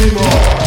anymore.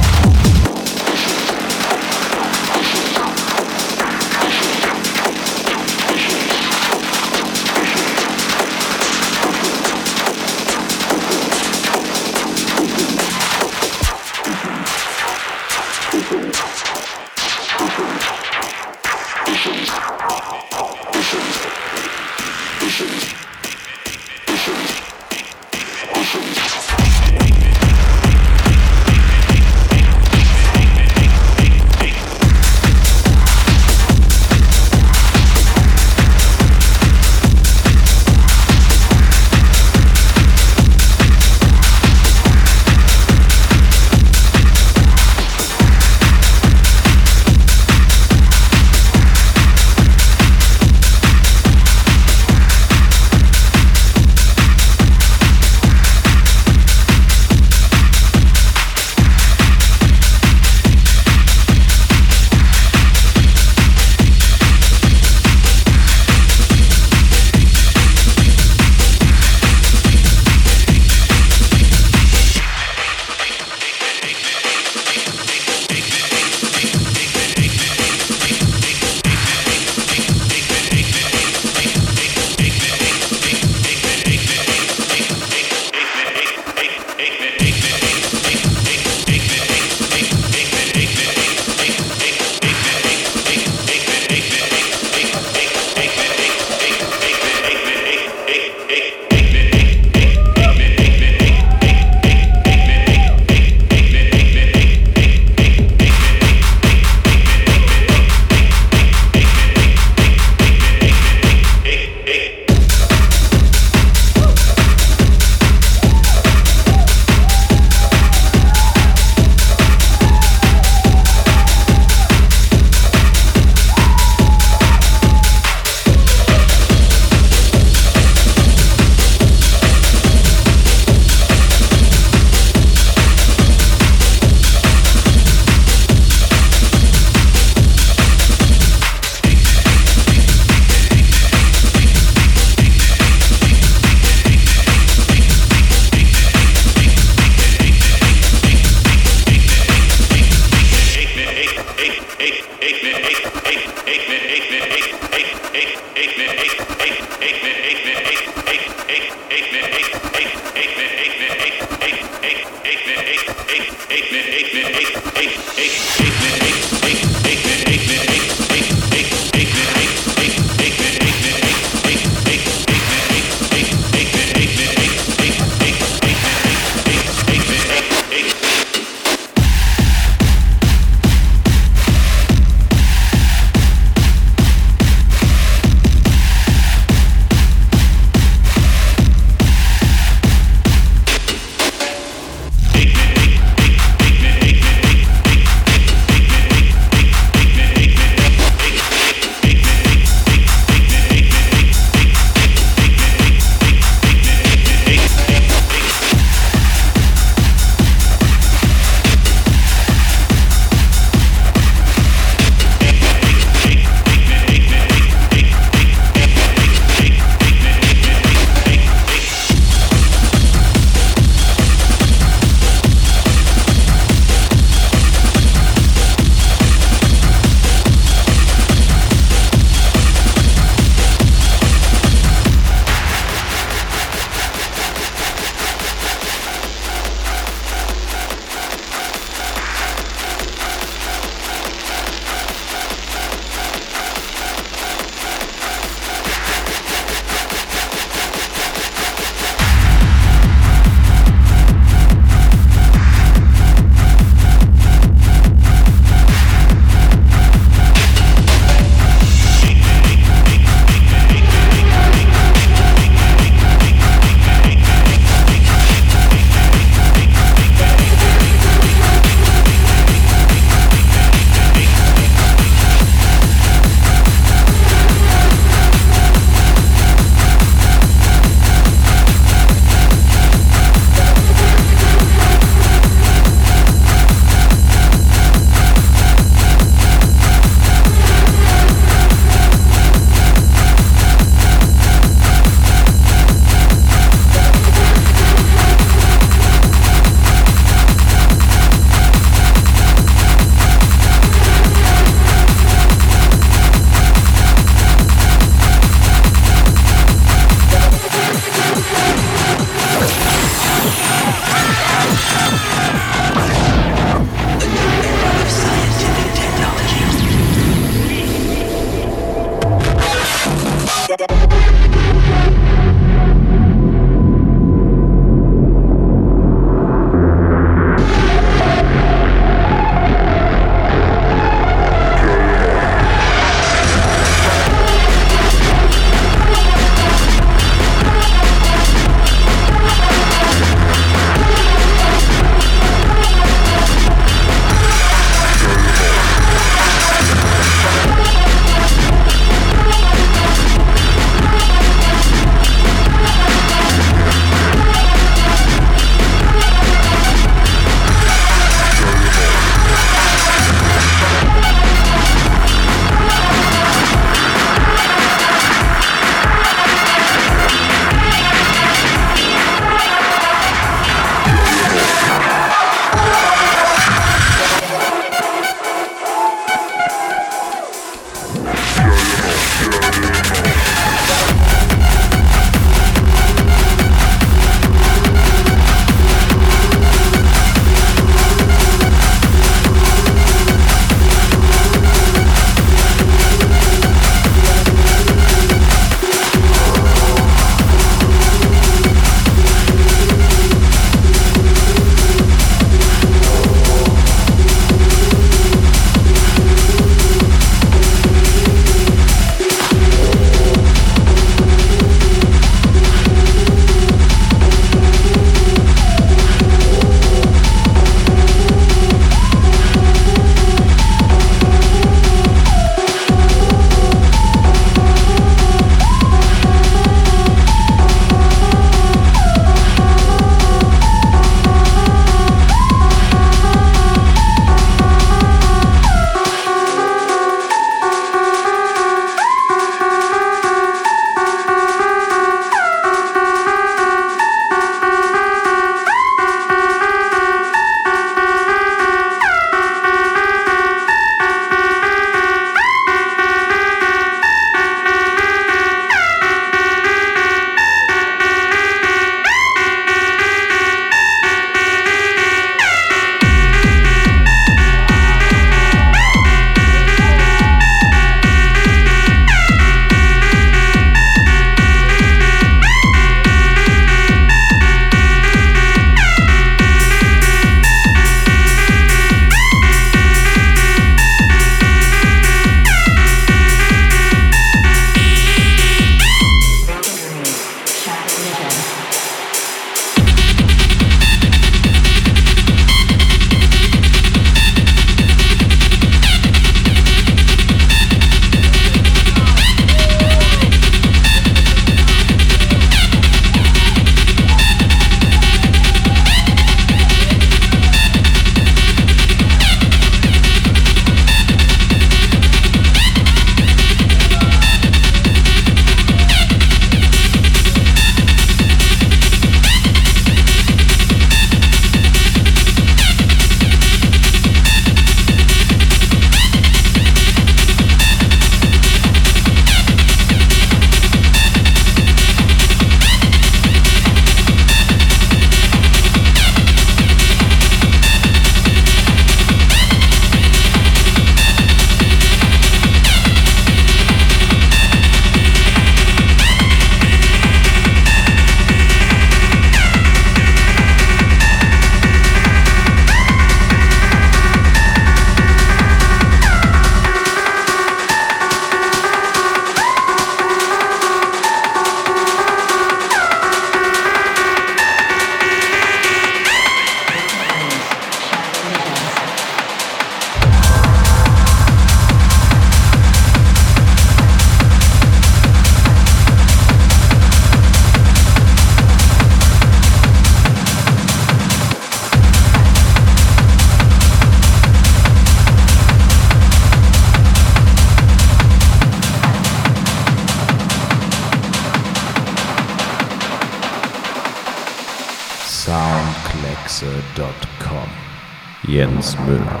Jens Müller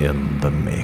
in the mix.